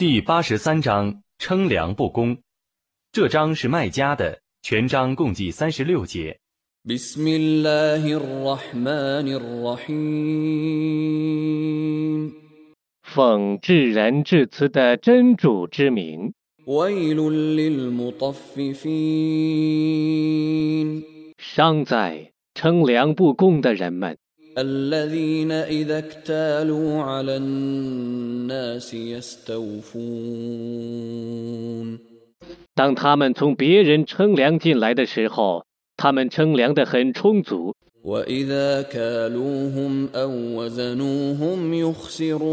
第八十三章称量不公。这章是卖家的，全章共计三十六节。奉至仁至慈的真主之名。伤在称量不公的人们。الذين إذا اكتالوا على الناس يستوفون 当他们从别人称量进来的时候，他们称量的很充足； وإذا كالوهم أو وزنوهم يخسرون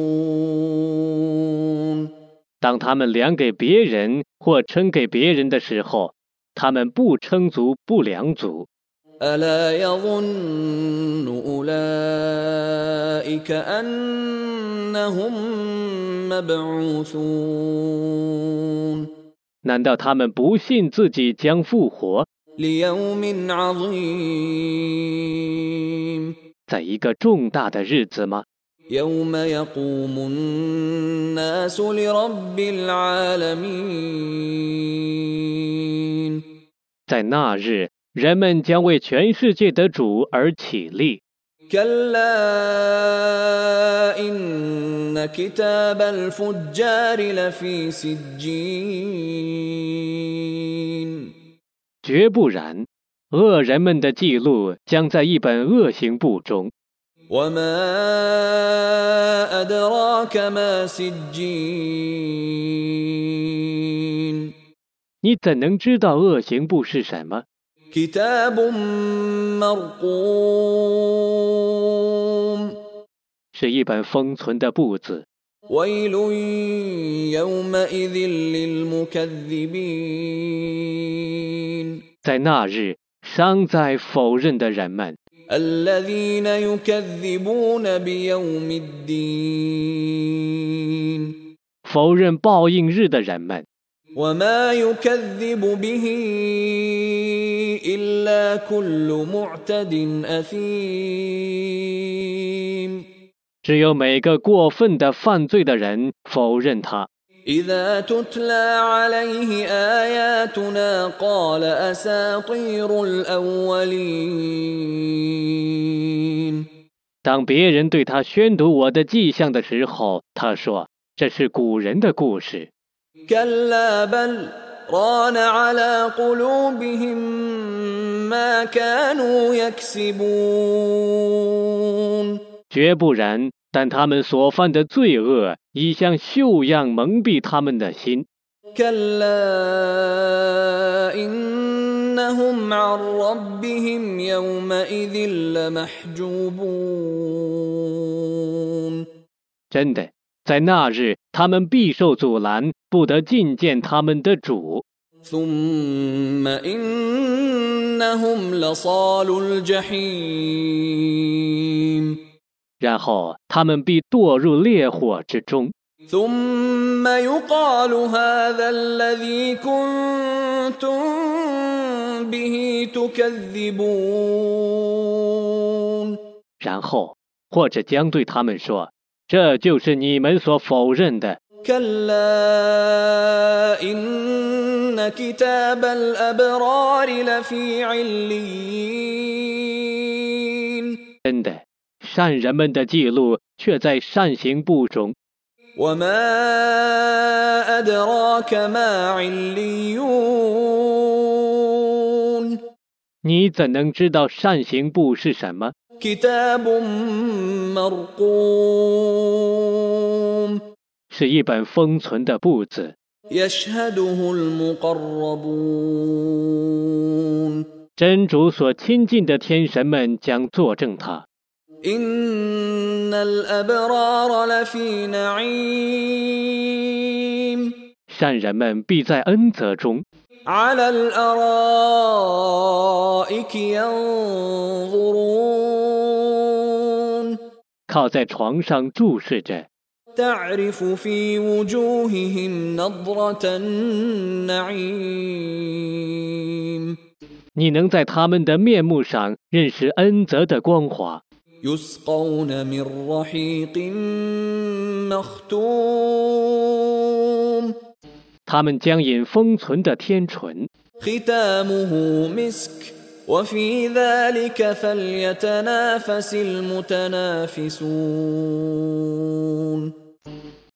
当他们量给别人或称给别人的时候，他们不称足不量足。 ألا يظن أولئك أنهم مبعوثون 难道他们不信自己将复活， ليوم عظيم 在一个重大的日子吗？ يوم يقوم الناس لرب العالمين 在那日， 人们将为全世界的主而起立。绝不然，恶人们的记录将在一本恶行簿中。你怎能知道恶行簿是什么？كتاب مرقوم 是一本封存的簿子。 ويل يومئذ للمكذبين 在那日，伤在否认的人们， الذين يكذبون بيوم الدين 否认报应日的人们， وما يكذب به إلا كل معتد أثيم 只有每个过分的犯罪的人否认他。 إذا تتلى عليه آياتنا قال أساطير الأولين 当别人对他宣读我的迹象的时候，他说：“这是古人的故事。 كلا بل ران على قلوبهم ما كانوا يكسبون ”绝不然，但他们所犯的罪恶已像锈样蒙蔽他们的心。 كلا إنهم عن ربهم يومئذ لمحجوبون 真的， 在那日，他们必受阻拦，不得觐见他们的主。然后他们必堕入烈火之中。然后或者将对他们说。这就是你们所否认的。真的，善人们的记录却在善行簿中。你怎能知道善行簿是什么？是一本封存的步子。真主所亲近的天神们将作证他。善人们必在恩泽中。il 靠在床上注视着。你能在他们的面目上认识恩泽的光华。他们将引封存的天纯。وفي ذلك فليتنافس المتنافسون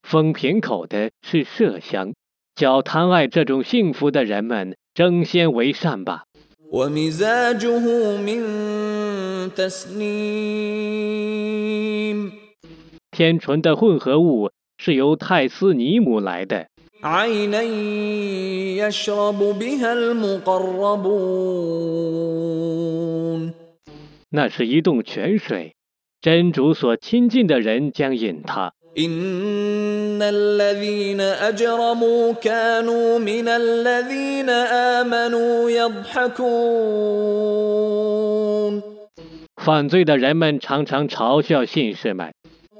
封瓶口的是麝香，叫贪爱这种幸福的人们争先为善吧。 ومزاجه من تسنيم 天醇的混合物是由泰斯尼姆来的， عينا يشرب بها المقربون 那是一洞泉水，真主所亲近的人将饮它。 إن الذين أجرموا كانوا من الذين آمنوا يضحكون 犯罪的人们常常嘲笑信士们，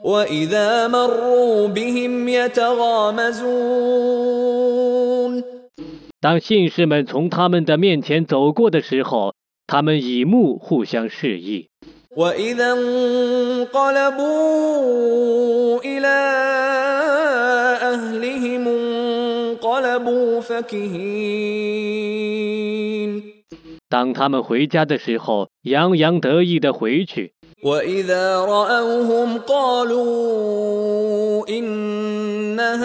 وإذا مروا بهم يتغامزون 当信士们从他们的面前走过的时候，他们以目互相示意； وإذا انقلبوا إلى أهلهم انقلبوا فكهين 当他们回家的时候，洋洋得意地回去； وإذا رأوهم قالوا إن هؤلاء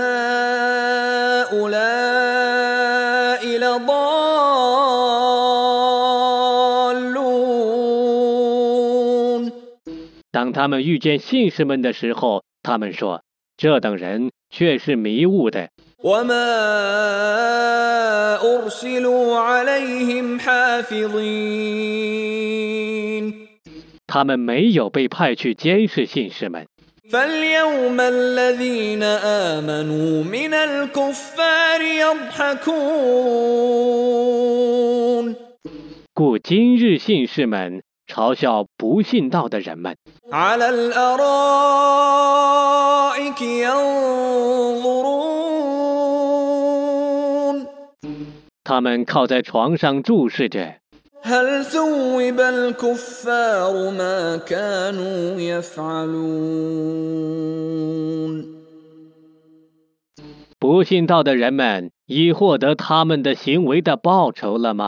لضالون 当他们遇见信士们的时候，他们说：“这等人却是迷雾的。 وما أرسلوا عليهم حافظين ” 他们没有被派去监视信士们。 فاليوم الذين آمنوا من الكفار يضحكون 故今日信士们嘲笑不信道的人们， على الأرائك ينظرون 他们靠在床上注视着。 هل ثوب الكفار ما كانوا يفعلون 不信道的人们已获得他们的行为的报酬了吗？